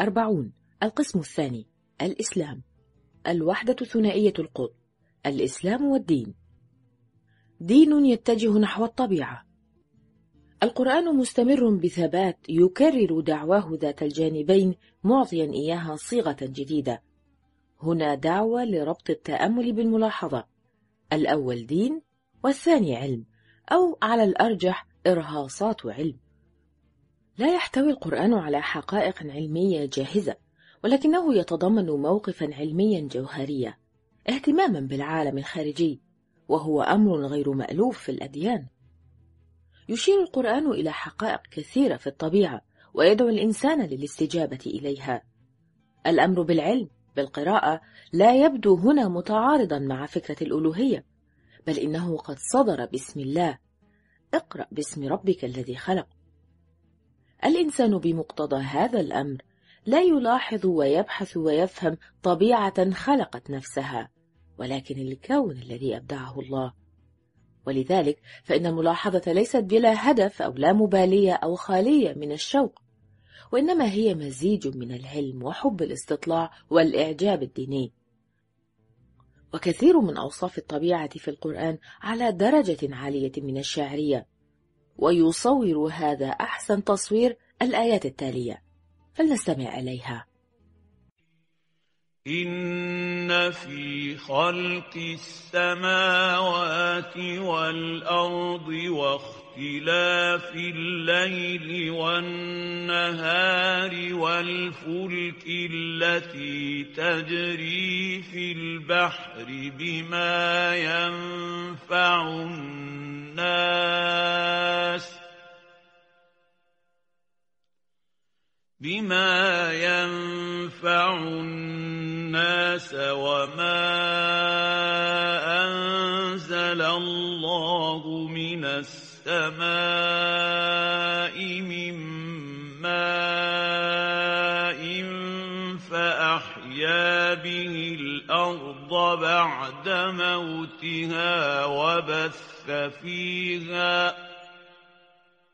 أربعون القسم الثاني الإسلام. الوحدة ثنائية القطب الإسلام والدين. دين يتجه نحو الطبيعة. القرآن مستمر بثبات يكرر دعواه ذات الجانبين معطيا إياها صيغة جديدة. هنا دعوة لربط التأمل بالملاحظة. الأول دين والثاني علم أو على الأرجح إرهاصات علم. لا يحتوي القرآن على حقائق علمية جاهزة ولكنه يتضمن موقفا علميا جوهريا اهتماما بالعالم الخارجي وهو أمر غير مألوف في الأديان. يشير القرآن إلى حقائق كثيرة في الطبيعة ويدعو الإنسان للاستجابة إليها. الأمر بالعلم بالقراءة لا يبدو هنا متعارضا مع فكرة الألوهية بل إنه قد صدر باسم الله. اقرأ باسم ربك الذي خلق. الإنسان بمقتضى هذا الأمر لا يلاحظ ويبحث ويفهم طبيعة خلقت نفسها ولكن الكون الذي أبدعه الله. ولذلك فإن الملاحظة ليست بلا هدف أو لا مبالية أو خالية من الشوق وإنما هي مزيج من العلم وحب الاستطلاع والإعجاب الديني. وكثير من أوصاف الطبيعة في القرآن على درجة عالية من الشعرية ويصور هذا أحسن تصوير الآيات التالية. فلنستمع إليها. إن في خلق السماوات والأرض واختلاف الليل والنهار والفلك التي تجري في البحر بما ينفع الناس بما ينفع الناس وما أنزل الله من السماء من ماء فأحيا به الأرض بعد موتها وبث فيها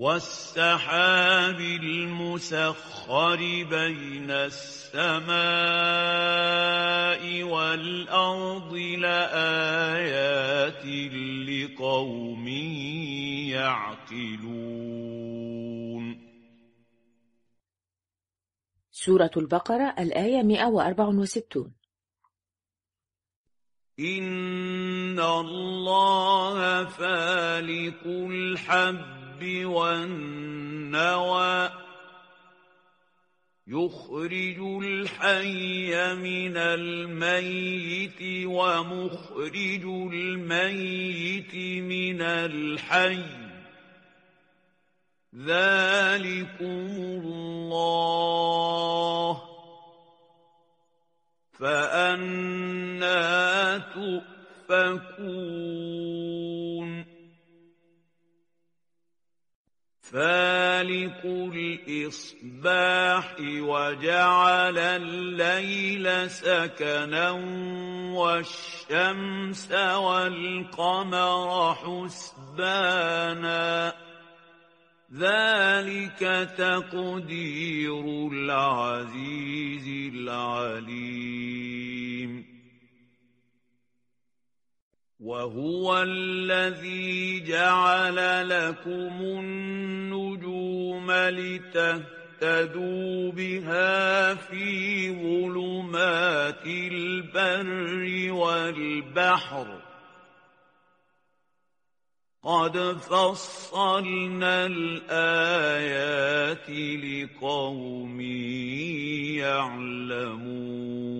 والسحاب المسخر بين السماء والأرض لآيات لقوم يعقلون. سورة البقرة الآية 164 إن الله فالق الحب والنوى يخرج الحي من الميت ومخرج الميت من الحي. ذلكم الله. فأنا تؤفكون. فالق الإصباح وجعل الليل سكنا والشمس والقمر حسبانا. ذلك تقدير العزيز العليم. وهو الذي جعل لكم النجوم لتهتدوا بها في ظلمات البر والبحر. قد فصلنا الآيات لقوم يعلمون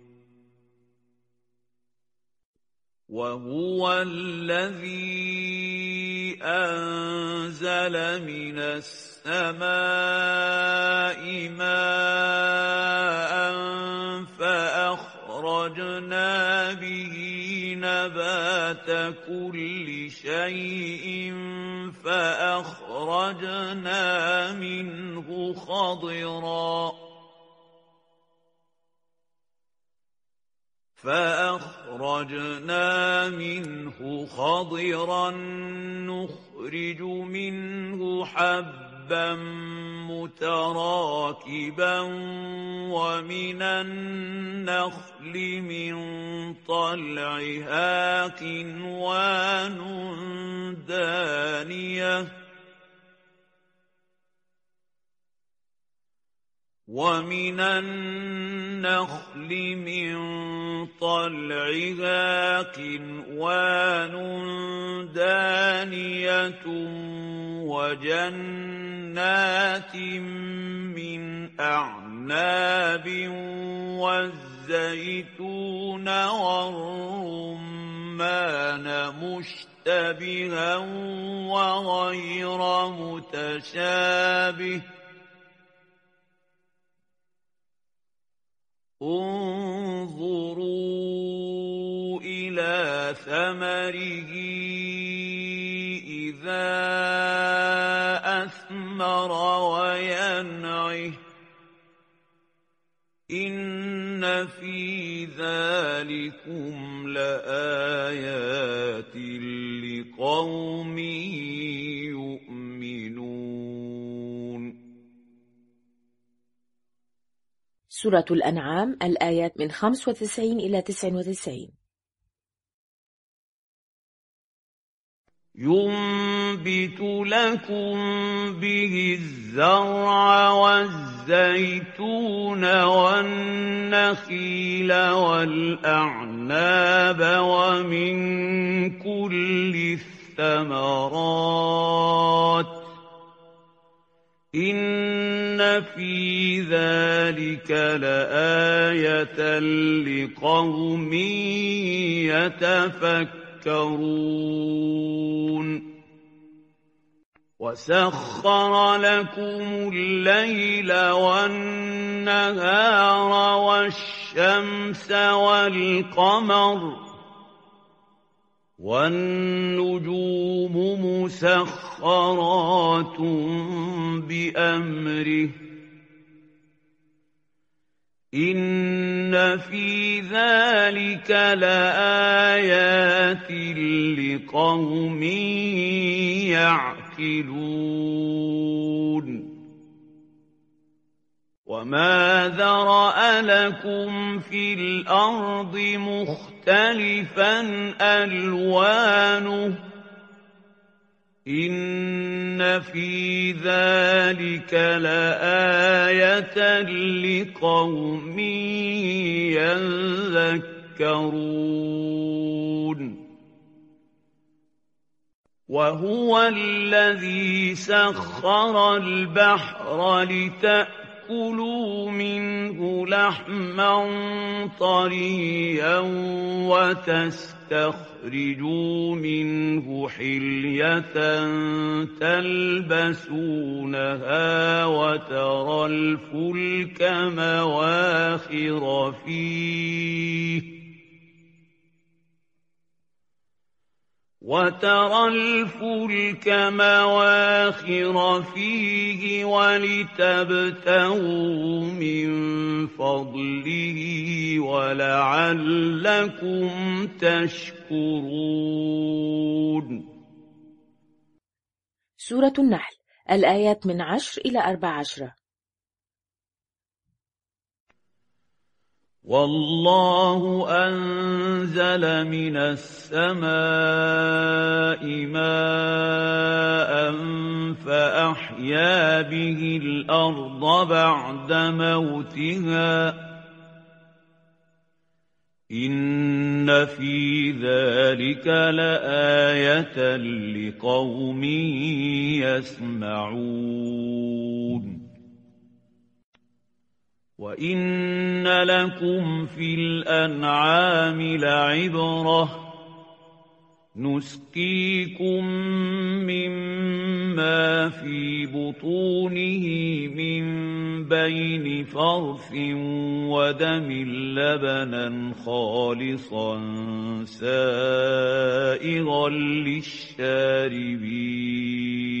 وهو الذي أنزل من السماء ماء فأخرجنا به نبات كل شيء فأخرجنا منه خضراً. فأخرجنا منه خضرا نخرج منه حبا متراكبا ومن النخل من طلعها قنوان دانية ومن النخل من طلعها قنوان دانية وجنات من أعناب والزيتون والرمان مشتبها وغير متشابه انظروا إلى ثمره إذا أثمر وينعه. إن في ذلكم لآيات لقوم سورة الأنعام الآيات من 95 إلى 99 ينبت لكم به الزرع والزيتون والنخيل والأعناب ومن كل الثمرات. إن في ذلك لآية لقوم يتفكرون وسخر لكم الليل والنهار والشمس والقمر والنجوم مسخرات بأمره. إن في ذلك لآيات لقوم يعقلون. وما ذرا لكم في الأرض مختلفا الوانه ان في ذلك لايه لقوم يذكرون وهو الذي سخر البحر لتأ كُلُوا مِنْهُ لَحْمًا طَرِيًّا وَتَسْتَخْرِجُوا مِنْهُ حِلْيَةً تَلْبَسُونَهَا وَتَرَى الْفُلْكَ مَوَاخِرَ فِيهِ وترى الفلك مواخر فيه ولتبتغوا من فضله ولعلكم تشكرون. سورة النحل الآيات من عشر إلى أربع عشرة والله أنزل من السماء ماء فأحيا به الأرض بعد موتها. إن في ذلك لآية لقوم يسمعون. وَإِنَّ لَكُمْ فِي الْأَنْعَامِ لَعِبْرَةً ۖ نُّسْقِيكُم مِّمَّا فِي بُطُونِهِ مِن بَيْنِ فَرْثٍ وَدَمٍ لَّبَنًا خَالِصًا سَائِغًا لِّلشَّارِبِينَ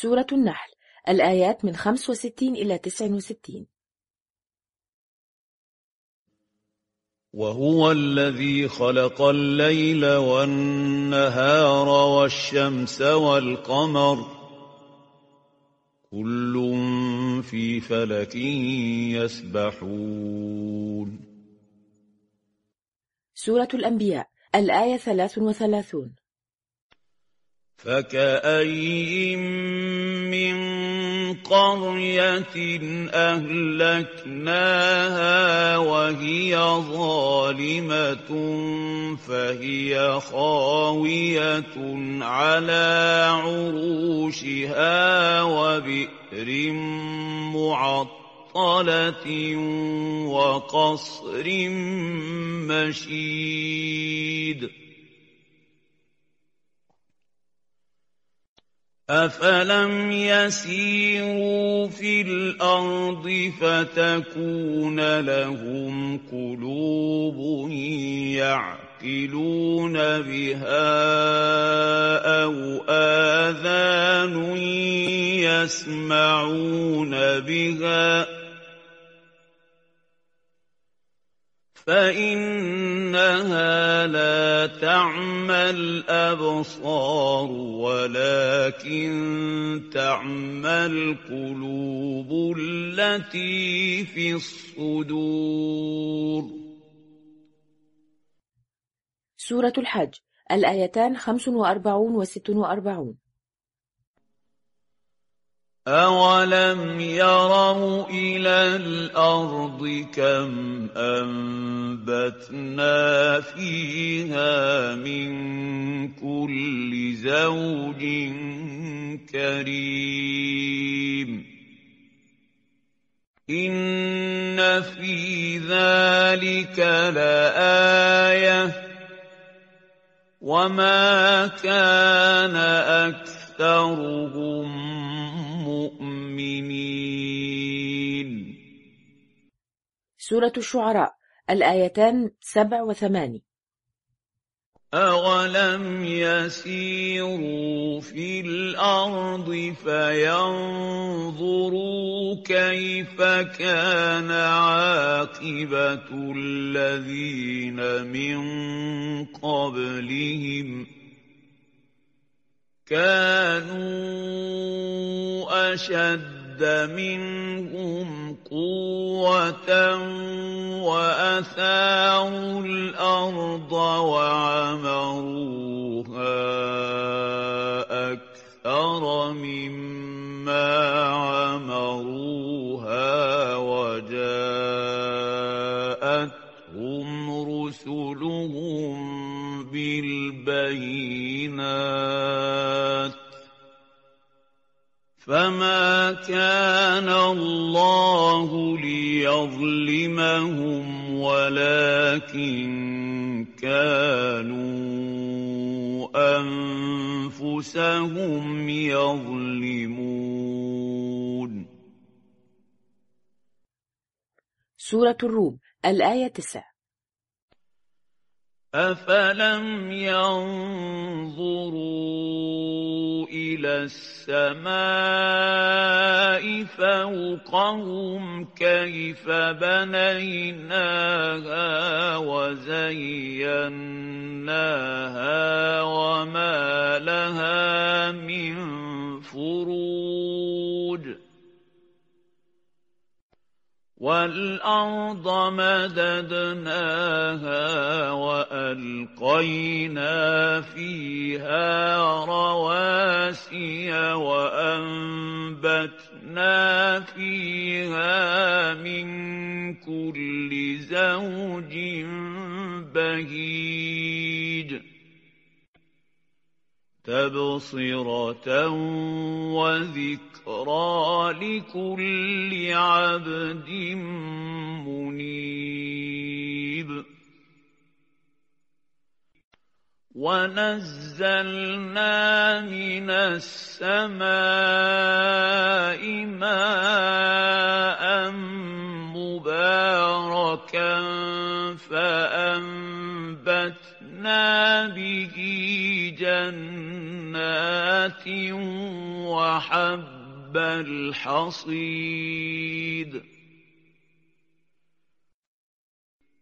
سورة النحل الآيات من 65 إلى 69 وهو الذي خلق الليل والنهار والشمس والقمر. كل في فلك يسبحون. سورة الأنبياء الآية 33 فَكَأَيِّن مِّن قَرْيَةٍ أَهْلَكْنَاهَا وَهِيَ ظَالِمَةٌ فَهِيَ خَاوِيَةٌ عَلَىٰ عُرُوشِهَا وَبِئْرٍ مُّعَطَّلَةٍ وَقَصْرٍ مَّشِيدٍ أَفَلَمْ يَسِيرُوا فِي الْأَرْضِ فَتَكُونَ لَهُمْ قُلُوبٌ يَعْقِلُونَ بِهَا أَوْ آذَانٌ يَسْمَعُونَ بِهَا ۖ فَإِنَّهَا لَا تَعْمَى الْأَبْصَارُ وَلَٰكِن تَعْمَى الْقُلُوبُ الَّتِي فِي الصُّدُورِ. سورة الحج الآيتان 45 و 46 أَوَلَمْ يَرَوْا إِلَى الْأَرْضِ كَمْ أَنبَتْنَا فِيهَا مِن كُلِّ زَوْجٍ كَرِيمٍ إِنَّ فِي ذَٰلِكَ لَآيَةً ۖ وَمَا كَانَ أَكْثَرُهُم سورة الشعراء الآيتان سبع وثمان أَوَلَمْ يَسِيرُوا فِي الْأَرْضِ فَيَنظُرُوا كَيْفَ كَانَ عَاقِبَةُ الَّذِينَ مِن قَبْلِهِمْ ۚ؟ كَانُوا أَشَدَّ مِنْهُمْ قُوَّةً وَأَثَارُوا الْأَرْضَ وَعَمَرُوهَا فَمَا كَانَ اللَّهُ لِيَظْلِمَهُمْ وَلَٰكِن كَانُوا أَنفُسَهُمْ يَظْلِمُونَ سورة الروم الآية 9 أَفَلَمْ يَنظُرُوا إِلَى السَّمَاءِ فَوْقَهُمْ كَيْفَ بَنَيْنَاهَا وَزَيَّنَّاهَا وَمَا لَهَا مِن فُرُوجٍ وَالْأَرْضَ مَدَدْنَاهَا وَأَلْقَيْنَا فِيهَا رَوَاسِيَ وَأَنبَتْنَا فِيهَا مِن كُلِّ زَوْجٍ بَهِيجٍ تَبْصِرَةً وَذِكْرَىٰ لِكُلِّ عَبْدٍ مُّنِيبٍ. وَنَزَّلْنَا مِنَ السَّمَاءِ مَاءً مُّبَارَكًا فَأَنبَتْنَا بِهِ جَنَّاتٍ وَحَبَّ الْحَصِيدِ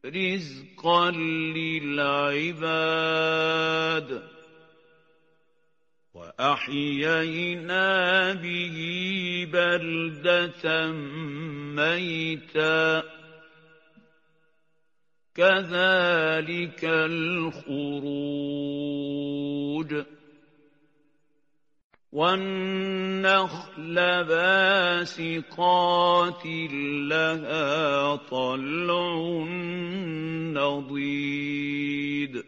رِزْقًا لِّلْعِبَادِ ۖ وَأَحْيَيْنَا بِهِ بَلْدَةً مَّيْتًا ۚ كَذَٰلِكَ الْخُرُوجُ. وَالنَّخْلَ بَاسِقَاتٍ لَّهَا طَلْعٌ نَّضِيدٌ.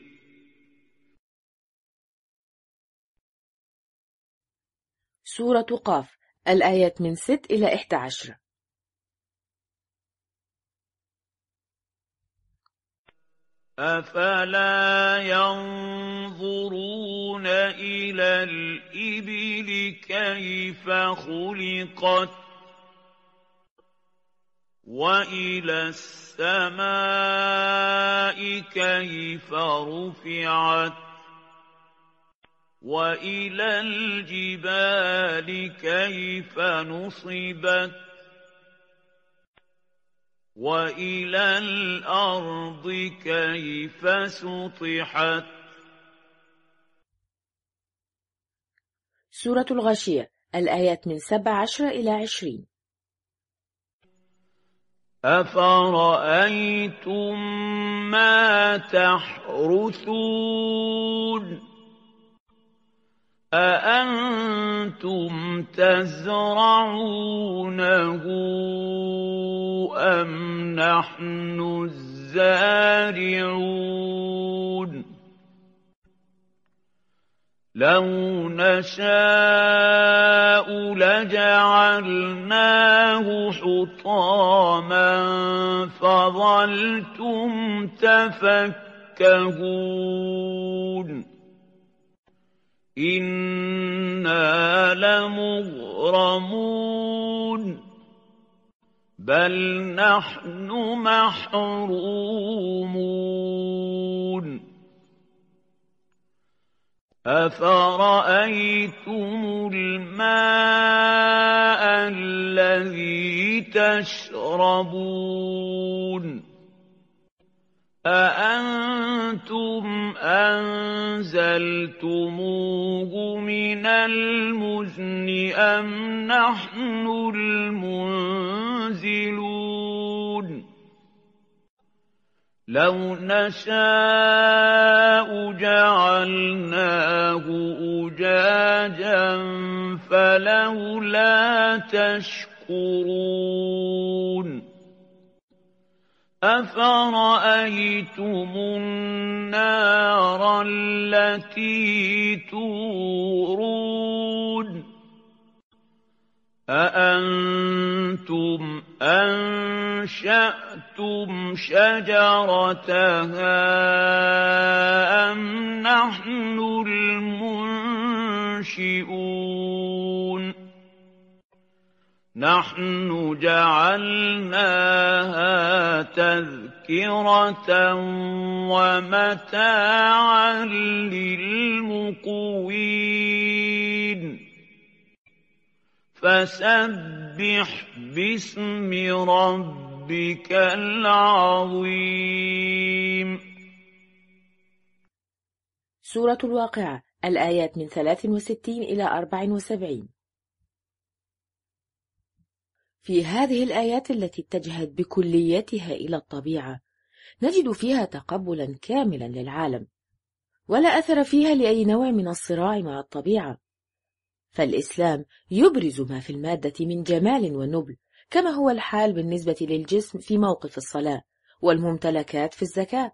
سورة قاف الآيات من 6 إلى 11 أَفَلَا يَنظُرُونَ إِلَى الْإِبِلِ كَيْفَ خُلِقَتْ وَإِلَى السَّمَاءِ كَيْفَ رُفِعَتْ وَإِلَى الْجِبَالِ كَيْفَ نُصِبَتْ وَإِلَى الْأَرْضِ كَيْفَ سُطِحَتْ سورة الغاشية الآيات من 17 إلى 20 أَفَرَأَيْتُم مَّا تَحْرُثُونَ أَأَنتُمْ تَزْرَعُونَهُ أَمْ نَحْنُ الزَّارِعُونَ لَوْ نَشَاءُ لَجَعَلْنَاهُ حُطَامًا فَظَلْتُمْ تَفَكَّهُونَ إِنَّا لَمُغْرَمُونَ بَلْ نَحْنُ مَحْرُومُونَ أَفَرَأَيْتُمُ الْمَاءَ الَّذِي تَشْرَبُونَ أَأَنتُمْ أَنزَلْتُمُوهُ مِنَ الْمُزْنِ أَمْ نَحْنُ الْمُنزِلُونَ لَوْ نَشَاءُ جَعَلْنَاهُ أُجَاجًا فَلَوْلَا تَشْكُرُونَ أَفَرَأَيْتُمُ النَّارَ الَّتِي تُورُونَ أَأَنتُمْ أَنشَأْتُمْ شَجَرَتَهَا أَمْ نَحْنُ الْمُنشِئُونَ نَحْنُ جَعَلْنَاهَا تَذْكِرَةً وَمَتَاعًا لِّلْمُقْوِينَ. فَسَبِّحْ بِاسْمِ رَبِّكَ الْعَظِيمِ. سورة الواقعة الآيات من 63 إلى 74 في هذه الآيات التي اتجهت بكليتها إلى الطبيعة. نجد فيها تقبلا كاملا للعالم ولا أثر فيها لأي نوع من الصراع مع الطبيعة. فالإسلام يبرز ما في المادة من جمال ونبل كما هو الحال بالنسبة للجسم في موقف الصلاة والممتلكات في الزكاة.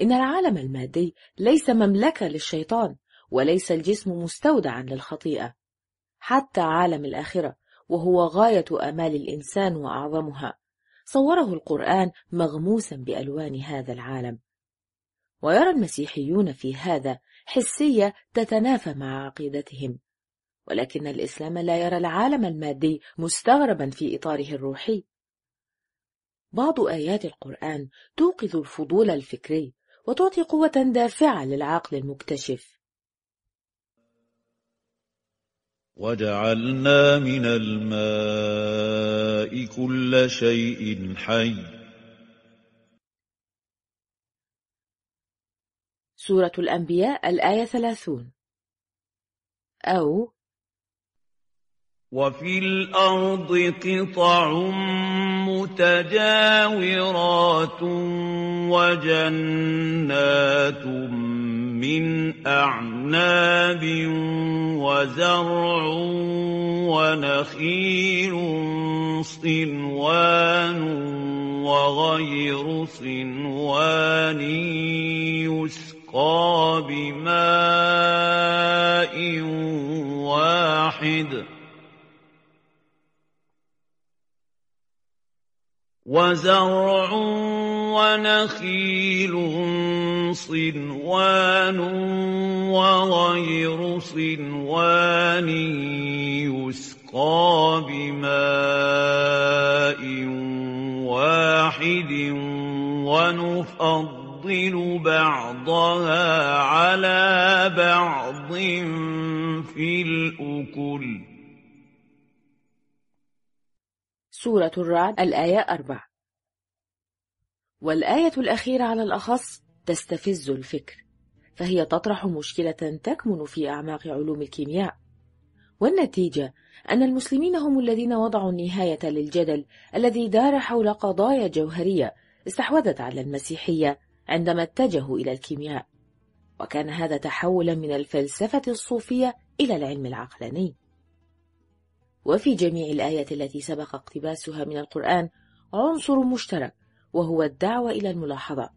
إن العالم المادي ليس مملكة للشيطان وليس الجسم مستودعا للخطيئة. حتى عالم الآخرة وهو غاية آمال الإنسان وأعظمها. صوره القرآن مغموسا بألوان هذا العالم. ويرى المسيحيون في هذا حسية تتنافى مع عقيدتهم. ولكن الإسلام لا يرى العالم المادي مستغربا في إطاره الروحي. بعض آيات القرآن توقظ الفضول الفكري وتعطي قوة دافعة للعقل المكتشف. وجعلنا من الماء كل شيء حي. سورة الأنبياء الآية ثلاثون. أو وفي الأرض قطع متجاورات وجنات من أعناب وزرع ونخيل صنوان وغير صنوان يسقى بماء واحد وزرع ونخيل صنوان وغير صنوان يسقى بماء واحد ونفضل بعضها على بعض في الأكل. سورة الرعد الآية أربع والآية الأخيرة على الأخص تستفز الفكر فهي تطرح مشكلة تكمن في أعماق علوم الكيمياء. والنتيجة أن المسلمين هم الذين وضعوا النهاية للجدل الذي دار حول قضايا جوهرية استحوذت على المسيحية عندما اتجهوا إلى الكيمياء. وكان هذا تحولا من الفلسفة الصوفية إلى العلم العقلاني. وفي جميع الآيات التي سبق اقتباسها من القرآن عنصر مشترك وهو الدعوة إلى الملاحظة.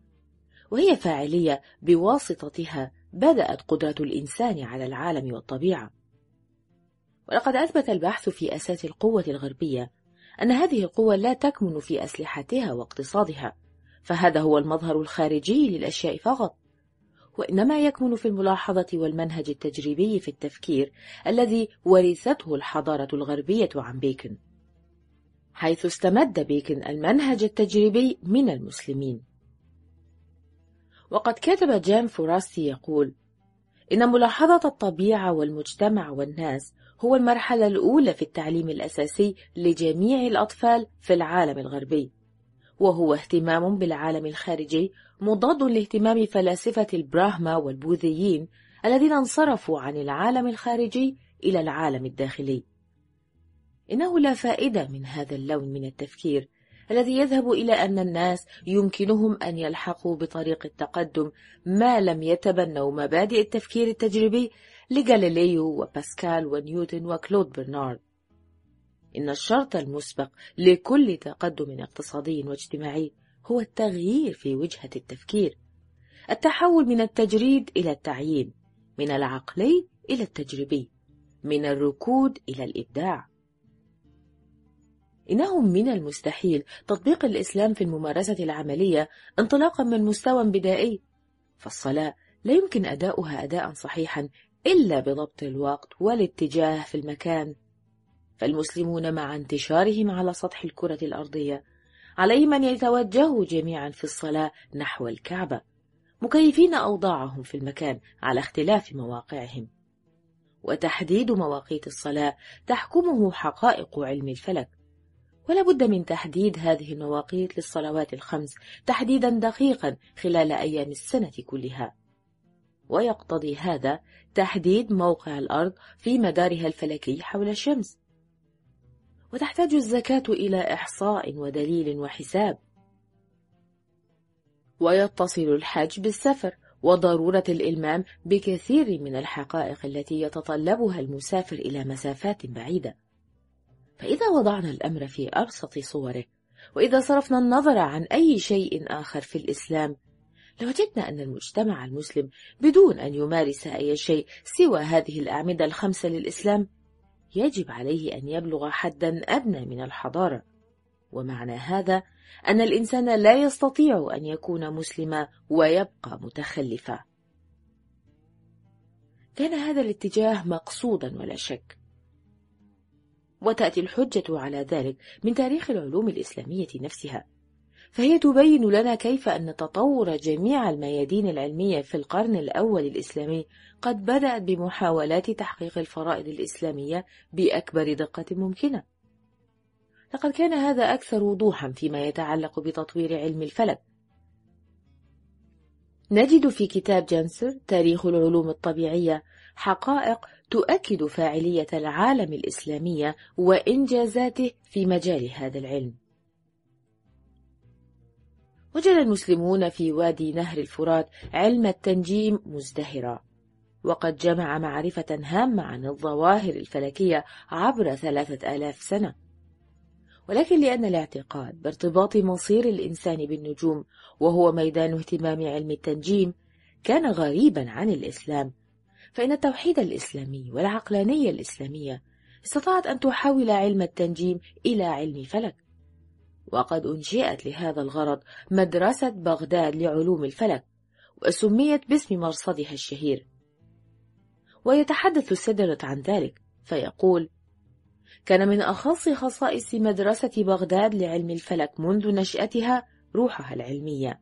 وهي فاعلية بواسطتها بدأت قدرة الإنسان على العالم والطبيعة. ولقد أثبت البحث في أساس القوة الغربية أن هذه القوة لا تكمن في أسلحتها واقتصادها فهذا هو المظهر الخارجي للأشياء فقط. وإنما يكمن في الملاحظة والمنهج التجريبي في التفكير الذي ورثته الحضارة الغربية عن بيكن. حيث استمد بيكن المنهج التجريبي من المسلمين. وقد كتب جان فوراستي يقول إن ملاحظة الطبيعة والمجتمع والناس هو المرحلة الأولى في التعليم الأساسي لجميع الأطفال في العالم الغربي وهو اهتمام بالعالم الخارجي مضاد لاهتمام فلاسفة البراهما والبوذيين الذين انصرفوا عن العالم الخارجي إلى العالم الداخلي. إنه لا فائدة من هذا اللون من التفكير الذي يذهب إلى أن الناس يمكنهم أن يلحقوا بطريق التقدم ما لم يتبنوا مبادئ التفكير التجريبي لغاليليو وباسكال ونيوتن وكلود برنارد. إن الشرط المسبق لكل تقدم اقتصادي واجتماعي هو التغيير في وجهة التفكير التحول من التجريد إلى التعيين من العقلي إلى التجريبي من الركود إلى الإبداع. إنه من المستحيل تطبيق الإسلام في الممارسة العملية انطلاقا من مستوى بدائي فالصلاة لا يمكن أداؤها أداء صحيحا إلا بضبط الوقت والاتجاه في المكان. فالمسلمون مع انتشارهم على سطح الكرة الأرضية عليهم أن يتوجهوا جميعا في الصلاة نحو الكعبة مكيفين أوضاعهم في المكان على اختلاف مواقعهم. وتحديد مواقيت الصلاة تحكمه حقائق علم الفلك ولا بد من تحديد هذه المواقيت للصلوات الخمس تحديدا دقيقا خلال أيام السنة كلها. ويقتضي هذا تحديد موقع الأرض في مدارها الفلكي حول الشمس. وتحتاج الزكاة إلى إحصاء ودليل وحساب. ويتصل الحج بالسفر وضرورة الإلمام بكثير من الحقائق التي يتطلبها المسافر إلى مسافات بعيدة. فإذا وضعنا الأمر في أبسط صوره وإذا صرفنا النظر عن أي شيء آخر في الإسلام لوجدنا أن المجتمع المسلم بدون أن يمارس أي شيء سوى هذه الأعمدة الخمسة للإسلام يجب عليه أن يبلغ حدا أدنى من الحضارة. ومعنى هذا أن الإنسان لا يستطيع أن يكون مسلما ويبقى متخلفا. كان هذا الاتجاه مقصودا ولا شك. وتأتي الحجة على ذلك من تاريخ العلوم الإسلامية نفسها. فهي تبين لنا كيف أن تطور جميع الميادين العلمية في القرن الأول الإسلامي قد بدأت بمحاولات تحقيق الفرائض الإسلامية بأكبر دقة ممكنة. لقد كان هذا أكثر وضوحا فيما يتعلق بتطوير علم الفلك. نجد في كتاب جنسر تاريخ العلوم الطبيعية حقائق تؤكد فاعلية العالم الإسلامية وإنجازاته في مجال هذا العلم. وجد المسلمون في وادي نهر الفرات علم التنجيم مزدهرا، وقد جمع معرفة هامة عن الظواهر الفلكية عبر ثلاثة آلاف سنة. ولكن لأن الاعتقاد بارتباط مصير الإنسان بالنجوم وهو ميدان اهتمام علم التنجيم كان غريبا عن الإسلام فإن التوحيد الإسلامي والعقلانية الإسلامية استطاعت أن تحول علم التنجيم إلى علم الفلك وقد أنشئت لهذا الغرض مدرسة بغداد لعلوم الفلك وسميت باسم مرصدها الشهير. ويتحدث السدرة عن ذلك فيقول كان من أخص خصائص مدرسة بغداد لعلم الفلك منذ نشأتها روحها العلمية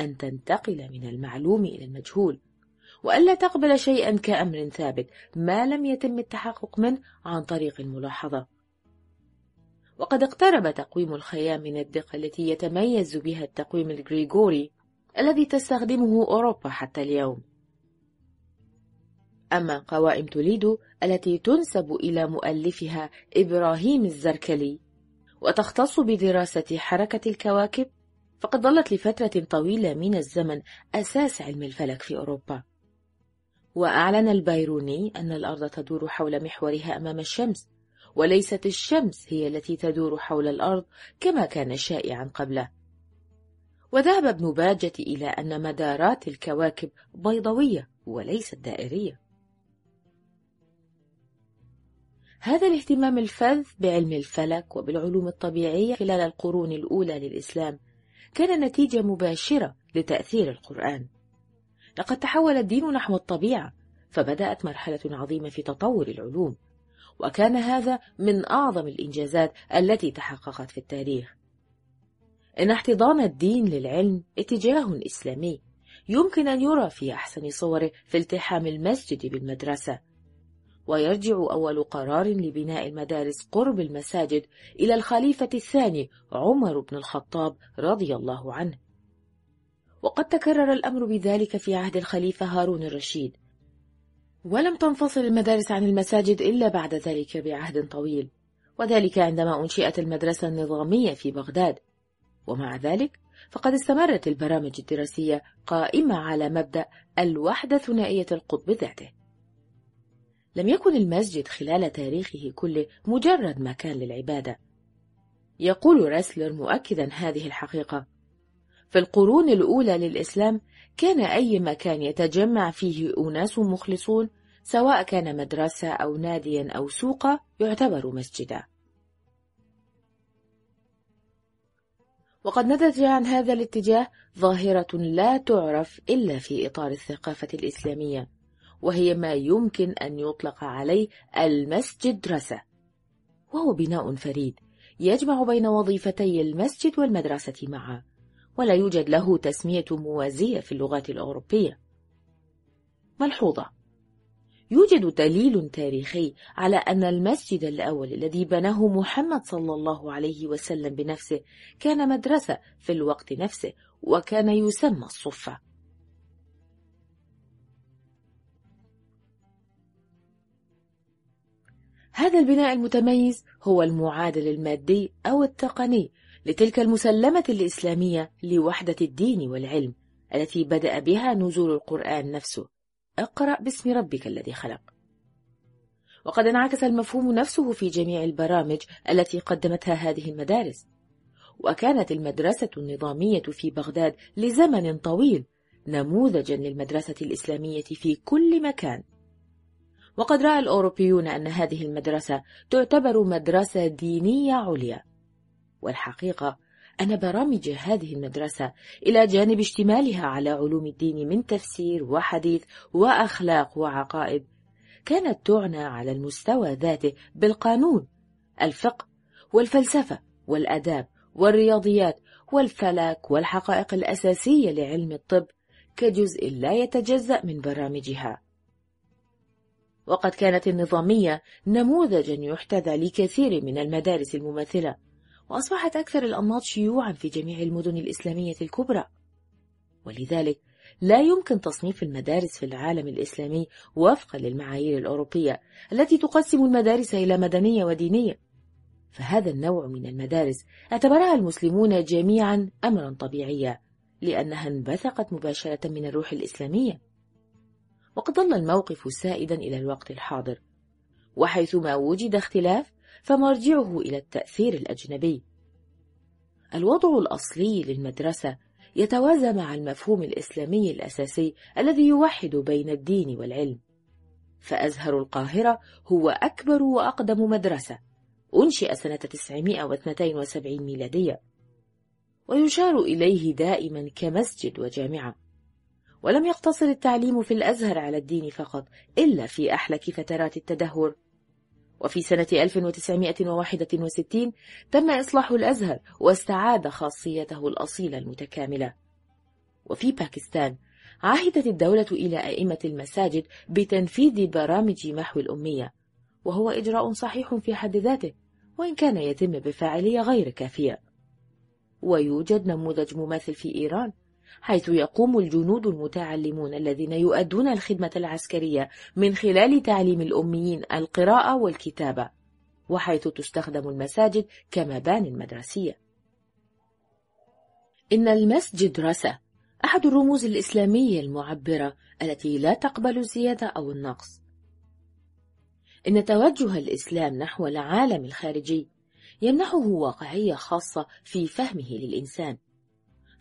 أن تنتقل من المعلوم إلى المجهول وألا تقبل شيئا كأمر ثابت ما لم يتم التحقق منه عن طريق الملاحظة. وقد اقترب تقويم الخيام من الدقة التي يتميز بها التقويم الغريغوري الذي تستخدمه أوروبا حتى اليوم. أما قوائم توليدو التي تنسب إلى مؤلفها إبراهيم الزركلي وتختص بدراسة حركة الكواكب فقد ظلت لفترة طويلة من الزمن أساس علم الفلك في أوروبا. وأعلن البايروني أن الأرض تدور حول محورها أمام الشمس وليست الشمس هي التي تدور حول الأرض كما كان شائعا قبله. وذهب ابن باجة إلى أن مدارات الكواكب بيضوية وليست دائرية. هذا الاهتمام الفذ بعلم الفلك وبالعلوم الطبيعية خلال القرون الأولى للإسلام كان نتيجة مباشرة لتأثير القرآن. لقد تحول الدين نحو الطبيعة فبدأت مرحلة عظيمة في تطور العلوم وكان هذا من أعظم الإنجازات التي تحققت في التاريخ. إن احتضان الدين للعلم اتجاه إسلامي يمكن أن يرى في أحسن صوره في التحام المسجد بالمدرسة ويرجع أول قرار لبناء المدارس قرب المساجد إلى الخليفة الثاني عمر بن الخطاب رضي الله عنه. وقد تكرر الأمر بذلك في عهد الخليفة هارون الرشيد. ولم تنفصل المدارس عن المساجد إلا بعد ذلك بعهد طويل وذلك عندما أنشئت المدرسة النظامية في بغداد. ومع ذلك فقد استمرت البرامج الدراسية قائمة على مبدأ الوحدة ثنائية القطب ذاته لم يكن المسجد خلال تاريخه كله مجرد مكان للعبادة. يقول راسلر مؤكدا هذه الحقيقة في القرون الأولى للإسلام كان أي مكان يتجمع فيه أناس مخلصون سواء كان مدرسة أو ناديا أو سوقا يعتبر مسجدا. وقد نتج عن هذا الاتجاه ظاهرة لا تعرف إلا في إطار الثقافة الإسلامية وهي ما يمكن أن يطلق عليه المسجد رسة وهو بناء فريد يجمع بين وظيفتي المسجد والمدرسة معا. ولا يوجد له تسمية موازية في اللغات الأوروبية. ملحوظة. يوجد دليل تاريخي على أن المسجد الأول الذي بناه محمد صلى الله عليه وسلم بنفسه كان مدرسة في الوقت نفسه وكان يسمى الصفة. هذا البناء المتميز هو المعادل المادي أو التقني لتلك المسلمة الإسلامية لوحدة الدين والعلم التي بدأ بها نزول القرآن نفسه. اقرأ باسم ربك الذي خلق. وقد انعكس المفهوم نفسه في جميع البرامج التي قدمتها هذه المدارس. وكانت المدرسة النظامية في بغداد لزمن طويل نموذجا للمدرسة الإسلامية في كل مكان. وقد رأى الأوروبيون أن هذه المدرسة تعتبر مدرسة دينية عليا. والحقيقة أن برامج هذه المدرسة إلى جانب اشتمالها على علوم الدين من تفسير وحديث وأخلاق وعقائد كانت تعنى على المستوى ذاته بالقانون الفقه والفلسفة والأداب والرياضيات والفلك والحقائق الأساسية لعلم الطب كجزء لا يتجزأ من برامجها. وقد كانت النظامية نموذجا يحتذى لكثير من المدارس المماثلة وأصبحت أكثر الأنماط شيوعا في جميع المدن الإسلامية الكبرى. ولذلك لا يمكن تصنيف المدارس في العالم الإسلامي وفقا للمعايير الأوروبية التي تقسم المدارس إلى مدنية ودينية. فهذا النوع من المدارس اعتبرها المسلمون جميعا أمرا طبيعيا لأنها انبثقت مباشرة من الروح الإسلامية. وقد ظل الموقف سائدا إلى الوقت الحاضر وحيثما وجد اختلاف فمرجعه إلى التأثير الأجنبي. الوضع الأصلي للمدرسة يتوازى مع المفهوم الإسلامي الأساسي الذي يوحد بين الدين والعلم. فأزهر القاهرة هو أكبر وأقدم مدرسة أنشئ سنة 972 ميلادية. ويشار إليه دائما كمسجد وجامعة. ولم يقتصر التعليم في الأزهر على الدين فقط إلا في أحلك فترات التدهور. وفي سنة 1961 تم إصلاح الأزهر واستعاد خاصيته الأصيلة المتكاملة. وفي باكستان عهدت الدولة إلى أئمة المساجد بتنفيذ برامج محو الأمية وهو إجراء صحيح في حد ذاته وإن كان يتم بفاعلية غير كافية. ويوجد نموذج مماثل في إيران حيث يقوم الجنود المتعلمون الذين يؤدون الخدمة العسكرية من خلال تعليم الأميين القراءة والكتابة وحيث تستخدم المساجد كمباني مدرسية. إن المسجد رسى أحد الرموز الإسلامية المعبرة التي لا تقبل الزيادة أو النقص. إن توجه الإسلام نحو العالم الخارجي يمنحه واقعية خاصة في فهمه للإنسان.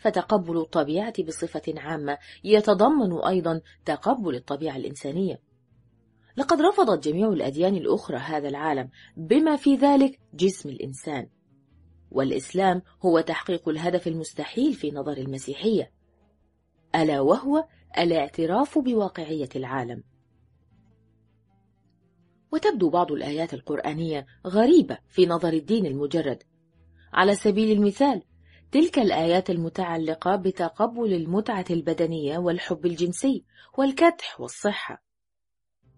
فتقبل الطبيعة بصفة عامة يتضمن أيضا تقبل الطبيعة الإنسانية. لقد رفضت جميع الأديان الأخرى هذا العالم بما في ذلك جسم الإنسان. والإسلام هو تحقيق الهدف المستحيل في نظر المسيحية. ألا وهو الاعتراف بواقعية العالم. وتبدو بعض الآيات القرآنية غريبة في نظر الدين المجرد. على سبيل المثال تلك الآيات المتعلقة بتقبل المتعة البدنية والحب الجنسي والكدح والصحة.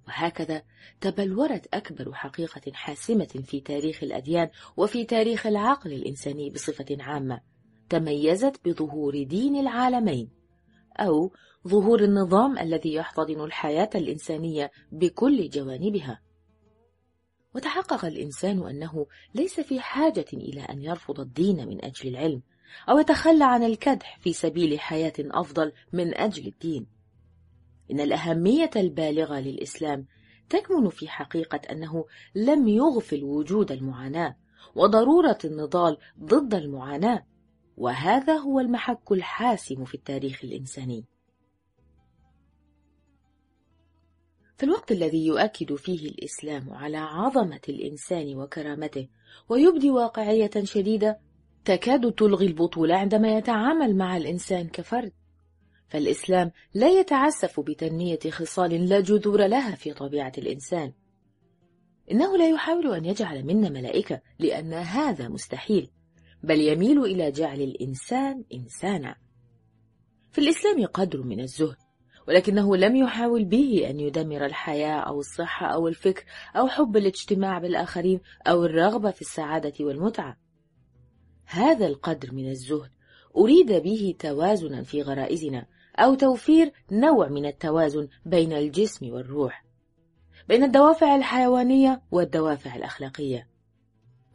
وهكذا تبلورت أكبر حقيقة حاسمة في تاريخ الأديان وفي تاريخ العقل الإنساني بصفة عامة تميزت بظهور دين العالمين أو ظهور النظام الذي يحتضن الحياة الإنسانية بكل جوانبها. وتحقق الإنسان أنه ليس في حاجة إلى أن يرفض الدين من أجل العلم أو يتخلى عن الكدح في سبيل حياة أفضل من أجل الدين. إن الأهمية البالغة للإسلام تكمن في حقيقة أنه لم يغفل وجود المعاناة وضرورة النضال ضد المعاناة وهذا هو المحك الحاسم في التاريخ الإنساني. في الوقت الذي يؤكد فيه الإسلام على عظمة الإنسان وكرامته ويبدي واقعية شديدة تكاد تلغي البطولة عندما يتعامل مع الإنسان كفرد. فالإسلام لا يتعسف بتنمية خصال لا جذور لها في طبيعة الإنسان. إنه لا يحاول أن يجعل منا ملائكة لأن هذا مستحيل بل يميل إلى جعل الإنسان إنسانا. في الإسلام قدر من الزهد ولكنه لم يحاول به أن يدمر الحياة أو الصحة أو الفكر أو حب الاجتماع بالآخرين أو الرغبة في السعادة والمتعة. هذا القدر من الزهد. أريد به توازنا في غرائزنا أو توفير نوع من التوازن بين الجسم والروح بين الدوافع الحيوانية والدوافع الأخلاقية.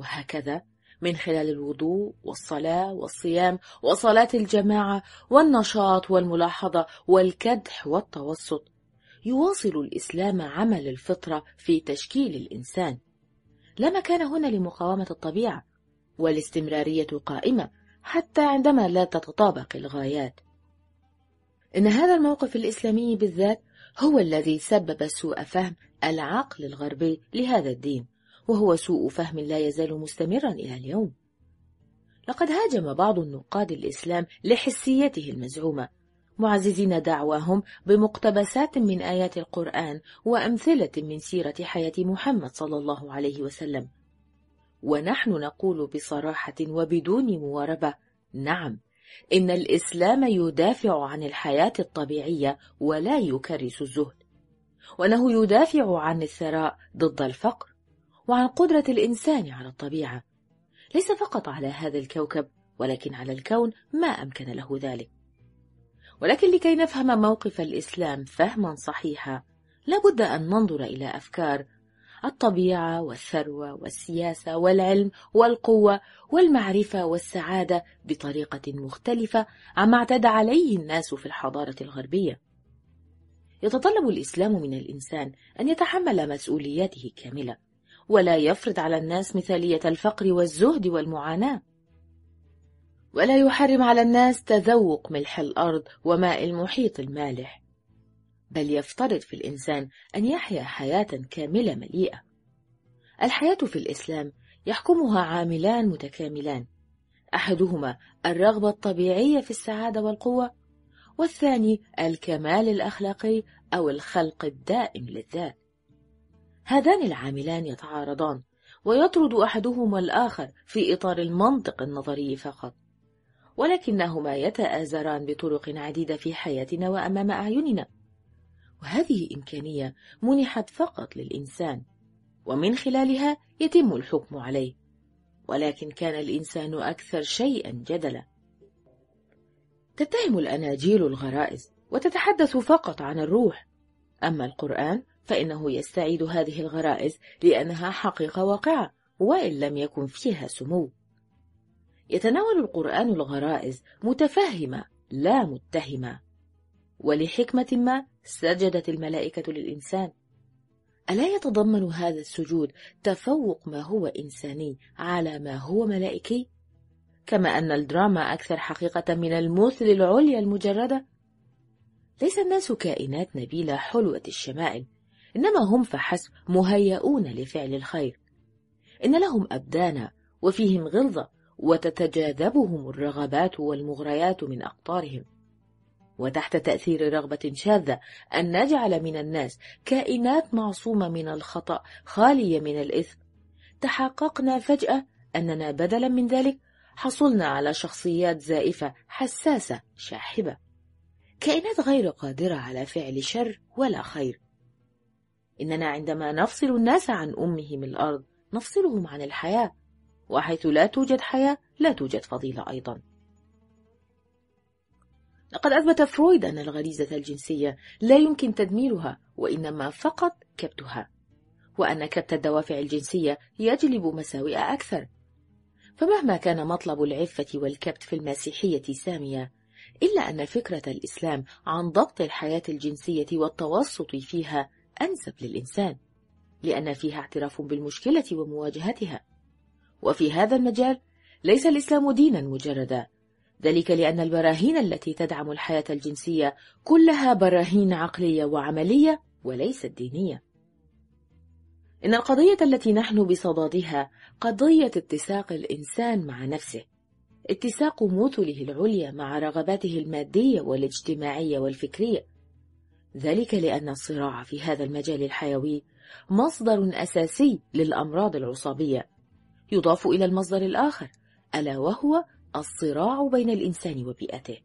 وهكذا من خلال الوضوء والصلاة والصيام وصلاة الجماعة والنشاط والملاحظة والكدح والتوسط يواصل الإسلام عمل الفطرة في تشكيل الإنسان. لا مكان هنا لمقاومة الطبيعة والاستمرارية قائمة حتى عندما لا تتطابق الغايات. إن هذا الموقف الإسلامي بالذات هو الذي سبب سوء فهم العقل الغربي لهذا الدين وهو سوء فهم لا يزال مستمرا إلى اليوم. لقد هاجم بعض النقاد الإسلام لحسيته المزعومة معززين دعواهم بمقتبسات من آيات القرآن وأمثلة من سيرة حياة محمد صلى الله عليه وسلم. ونحن نقول بصراحة وبدون مواربة نعم إن الإسلام يدافع عن الحياة الطبيعية ولا يكرس الزهد. وأنه يدافع عن الثراء ضد الفقر وعن قدرة الإنسان على الطبيعة. ليس فقط على هذا الكوكب ولكن على الكون ما أمكن له ذلك. ولكن لكي نفهم موقف الإسلام فهما صحيحا لابد أن ننظر إلى أفكار الطبيعة والثروة والسياسة والعلم والقوة والمعرفة والسعادة بطريقة مختلفة عما اعتاد عليه الناس في الحضارة الغربية. يتطلب الإسلام من الإنسان أن يتحمل مسؤولياته كاملة، ولا يفرض على الناس مثالية الفقر والزهد والمعاناة. ولا يحرم على الناس تذوق ملح الأرض وماء المحيط المالح. بل يفترض في الإنسان أن يحيا حياة كاملة مليئة. الحياة في الإسلام يحكمها عاملان متكاملان، أحدهما الرغبة الطبيعية في السعادة والقوة، والثاني الكمال الأخلاقي أو الخلق الدائم للذات. هذان العاملان يتعارضان، ويطرد أحدهما الآخر في إطار المنطق النظري فقط. ولكنهما يتآزران بطرق عديدة في حياتنا وأمام أعيننا. وهذه إمكانية منحت فقط للإنسان ومن خلالها يتم الحكم عليه ولكن كان الإنسان أكثر شيئا جدلا. تتهم الأناجيل الغرائز وتتحدث فقط عن الروح أما القرآن فإنه يستعيد هذه الغرائز لأنها حقيقة واقعة وإن لم يكن فيها سمو. يتناول القرآن الغرائز متفهمة لا متهمة ولحكمة ما سجدت الملائكة للإنسان ألا يتضمن هذا السجود تفوق ما هو إنساني على ما هو ملائكي؟ كما أن الدراما أكثر حقيقة من المثل العليا المجردة؟ ليس الناس كائنات نبيلة حلوة الشمائل إنما هم فحسب مهيئون لفعل الخير إن لهم أبدانا وفيهم غلظة وتتجاذبهم الرغبات والمغريات من أقطارهم وتحت تأثير رغبة شاذة أن نجعل من الناس كائنات معصومة من الخطأ خالية من الإثم. تحققنا فجأة أننا بدلا من ذلك. حصلنا على شخصيات زائفة حساسة شاحبة. كائنات غير قادرة على فعل شر ولا خير. إننا عندما نفصل الناس عن أمهم الأرض نفصلهم عن الحياة وحيث لا توجد حياة لا توجد فضيلة أيضا. لقد أثبت فرويد أن الغريزة الجنسية لا يمكن تدميرها وإنما فقط كبتها وأن كبت الدوافع الجنسية يجلب مساوئ أكثر. فمهما كان مطلب العفة والكبت في المسيحية سامية إلا أن فكرة الإسلام عن ضبط الحياة الجنسية والتوسط فيها أنسب للإنسان لأن فيها اعتراف بالمشكلة ومواجهتها. وفي هذا المجال ليس الإسلام دينا مجردا ذلك لأن البراهين التي تدعم الحياة الجنسية كلها براهين عقلية وعملية وليست دينية. إن القضية التي نحن بصددها قضية اتساق الإنسان مع نفسه اتساق مثله العليا مع رغباته المادية والاجتماعية والفكرية. ذلك لأن الصراع في هذا المجال الحيوي مصدر أساسي للأمراض العصابية. يضاف إلى المصدر الآخر ألا وهو الصراع بين الإنسان وبيئته.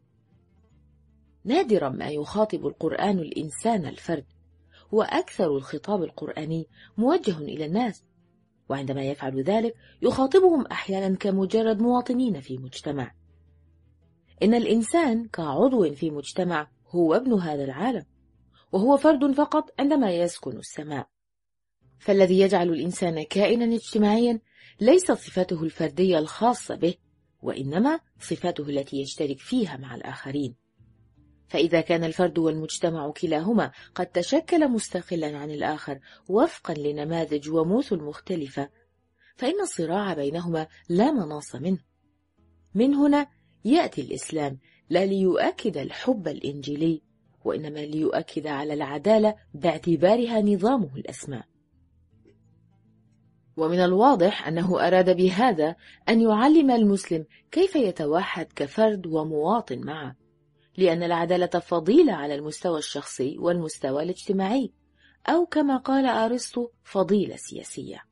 نادرا ما يخاطب القرآن الإنسان الفرد وأكثر الخطاب القرآني موجه إلى الناس وعندما يفعل ذلك يخاطبهم أحيانا كمجرد مواطنين في مجتمع. إن الإنسان كعضو في مجتمع هو ابن هذا العالم وهو فرد فقط عندما يسكن السماء. فالذي يجعل الإنسان كائنا اجتماعيا ليست صفاته الفردية الخاصة به وإنما صفاته التي يشترك فيها مع الآخرين. فإذا كان الفرد والمجتمع كلاهما قد تشكل مستقلا عن الآخر وفقا لنماذج وموثل مختلفة فإن الصراع بينهما لا مناص منه. من هنا يأتي الإسلام لا ليؤكد الحب الإنجيلي وإنما ليؤكد على العدالة باعتبارها نظامه الأسماء. ومن الواضح أنه أراد بهذا أن يعلم المسلم كيف يتوحد كفرد ومواطن معه لأن العدالة فضيلة على المستوى الشخصي والمستوى الاجتماعي أو كما قال أرسطو فضيلة سياسية.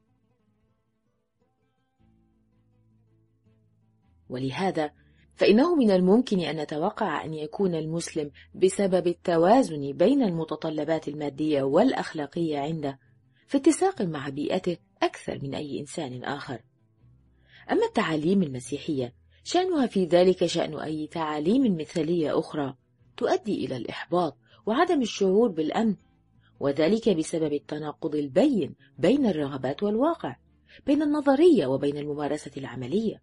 ولهذا فإنه من الممكن أن نتوقع أن يكون المسلم بسبب التوازن بين المتطلبات المادية والأخلاقية عنده في اتساق مع بيئته أكثر من أي إنسان آخر. أما التعاليم المسيحية شأنها في ذلك شأن أي تعاليم مثالية أخرى تؤدي إلى الإحباط وعدم الشعور بالأمن وذلك بسبب التناقض البين بين الرغبات والواقع بين النظرية وبين الممارسة العملية.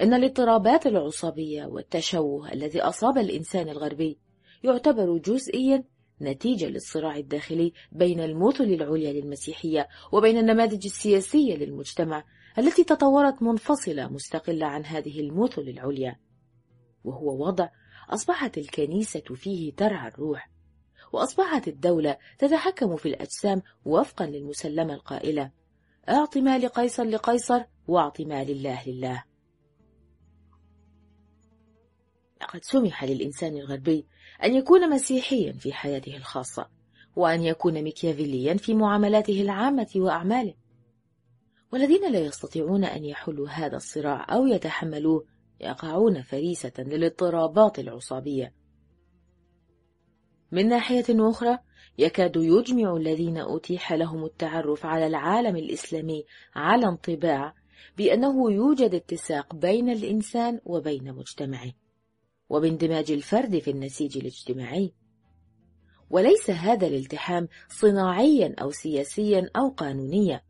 إن الاضطرابات العصبية والتشوه الذي أصاب الإنسان الغربي يعتبر جزئيا نتيجة للصراع الداخلي بين المثل العليا للمسيحية وبين النماذج السياسية للمجتمع التي تطورت منفصلة مستقلة عن هذه المثل العليا وهو وضع أصبحت الكنيسة فيه ترعى الروح وأصبحت الدولة تتحكم في الأجسام وفقا للمسلمة القائلة أعط ما لقيصر لقيصر وأعط ما لله لله. لقد سمح للإنسان الغربي أن يكون مسيحيا في حياته الخاصة وأن يكون ميكيافيليا في معاملاته العامة وأعماله. والذين لا يستطيعون أن يحلوا هذا الصراع أو يتحملوه يقعون فريسة للاضطرابات العصابية. من ناحية أخرى يكاد يجمع الذين أتيح لهم التعرف على العالم الإسلامي على انطباع بأنه يوجد اتساق بين الإنسان وبين مجتمعه. وباندماج الفرد في النسيج الاجتماعي. وليس هذا الالتحام صناعيا أو سياسيا أو قانونيا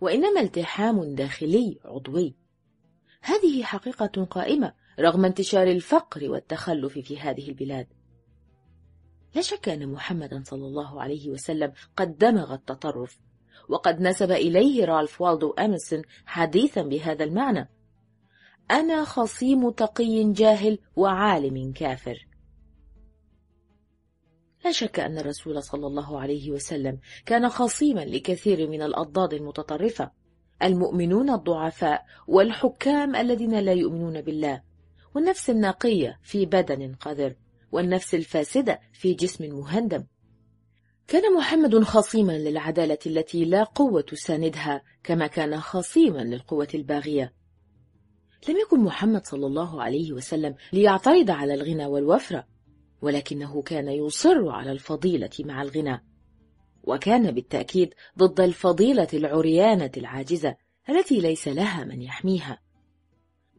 وإنما التحام داخلي عضوي. هذه حقيقة قائمة رغم انتشار الفقر والتخلف في هذه البلاد. لا شك أن محمدا صلى الله عليه وسلم قد دمغ التطرف وقد نسب إليه رالف والدو أميسون حديثا بهذا المعنى. أنا خصيم تقي جاهل وعالم كافر. لا شك أن الرسول صلى الله عليه وسلم كان خصيما لكثير من الأضداد المتطرفة المؤمنون الضعفاء والحكام الذين لا يؤمنون بالله والنفس النقية في بدن قذر والنفس الفاسدة في جسم مهندم. كان محمد خصيما للعدالة التي لا قوة تساندها كما كان خصيما للقوة الباغية. لم يكن محمد صلى الله عليه وسلم ليعترض على الغنى والوفرة ولكنه كان يصر على الفضيلة مع الغنى وكان بالتأكيد ضد الفضيلة العريانة العاجزة التي ليس لها من يحميها.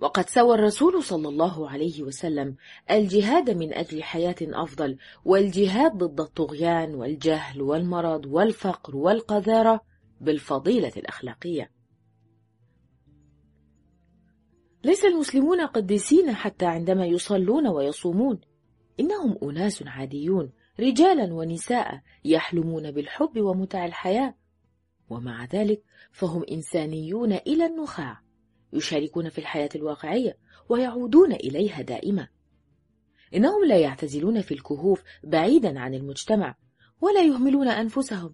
وقد سوى الرسول صلى الله عليه وسلم الجهاد من أجل حياة أفضل والجهاد ضد الطغيان والجهل والمرض والفقر والقذارة بالفضيلة الأخلاقية. ليس المسلمون قديسين حتى عندما يصلون ويصومون. إنهم أناس عاديون رجالا ونساء يحلمون بالحب ومتع الحياة. ومع ذلك فهم إنسانيون إلى النخاع يشاركون في الحياة الواقعية ويعودون إليها دائما. إنهم لا يعتزلون في الكهوف بعيدا عن المجتمع ولا يهملون أنفسهم.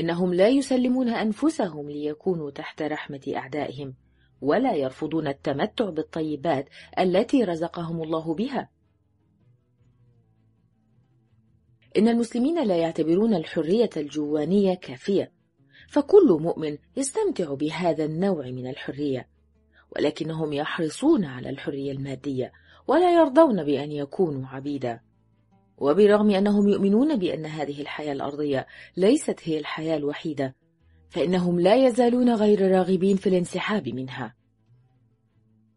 إنهم لا يسلمون أنفسهم ليكونوا تحت رحمة أعدائهم. ولا يرفضون التمتع بالطيبات التي رزقهم الله بها. إن المسلمين لا يعتبرون الحرية الجوانية كافية فكل مؤمن يستمتع بهذا النوع من الحرية ولكنهم يحرصون على الحرية المادية ولا يرضون بأن يكونوا عبيدا. وبرغم أنهم يؤمنون بأن هذه الحياة الأرضية ليست هي الحياة الوحيدة فإنهم لا يزالون غير راغبين في الانسحاب منها.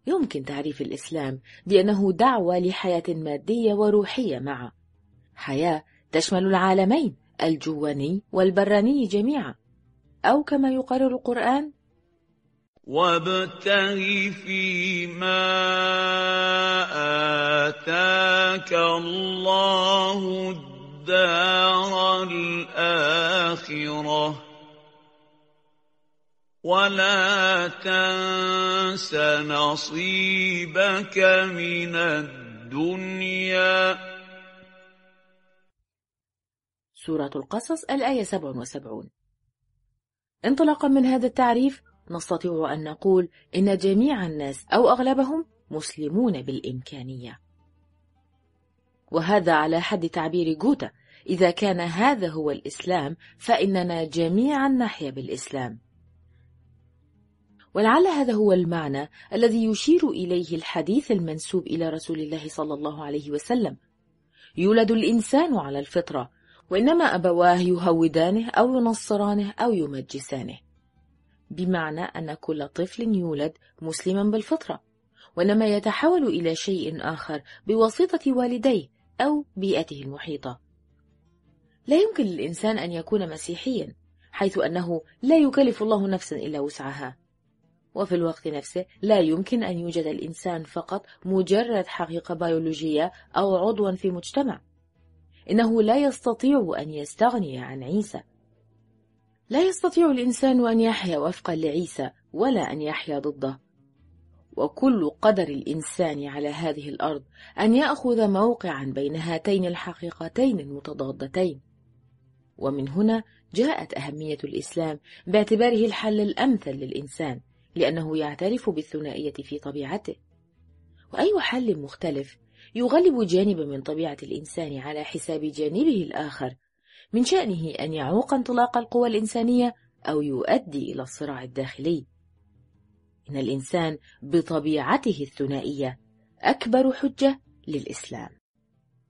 يمكن تعريف الإسلام بأنه دعوة لحياة مادية وروحية معا. حياة تشمل العالمين الجواني والبراني جميعا. أو كما يقرر القرآن وابتغ فيما آتاك الله الدار الآخرة. ولا تنس نصيبك من الدنيا. سورة القصص الآية 77 انطلاقا من هذا التعريف نستطيع أن نقول إن جميع الناس أو أغلبهم مسلمون بالإمكانية. وهذا على حد تعبير جوتا إذا كان هذا هو الإسلام فإننا جميعا نحيا بالإسلام. ولعل هذا هو المعنى الذي يشير إليه الحديث المنسوب إلى رسول الله صلى الله عليه وسلم. يولد الإنسان على الفطرة وإنما أبواه يهودانه أو ينصرانه أو يمجسانه. بمعنى أن كل طفل يولد مسلما بالفطرة وإنما يتحول إلى شيء آخر بواسطة والديه أو بيئته المحيطة. لا يمكن للإنسان أن يكون مسيحيا حيث أنه لا يكلف الله نفسا إلا وسعها. وفي الوقت نفسه لا يمكن أن يوجد الإنسان فقط مجرد حقيقة بيولوجية أو عضوا في مجتمع. إنه لا يستطيع أن يستغني عن عيسى. لا يستطيع الإنسان أن يحيا وفقا لعيسى ولا أن يحيا ضده. وكل قدر الإنسان على هذه الأرض أن يأخذ موقعا بين هاتين الحقيقتين المتضادتين. ومن هنا جاءت أهمية الإسلام باعتباره الحل الأمثل للإنسان. لأنه يعترف بالثنائية في طبيعته. وأي حل مختلف يغلب جانب من طبيعة الإنسان على حساب جانبه الآخر من شأنه أن يعوق انطلاق القوى الإنسانية أو يؤدي إلى الصراع الداخلي. إن الإنسان بطبيعته الثنائية أكبر حجة للإسلام.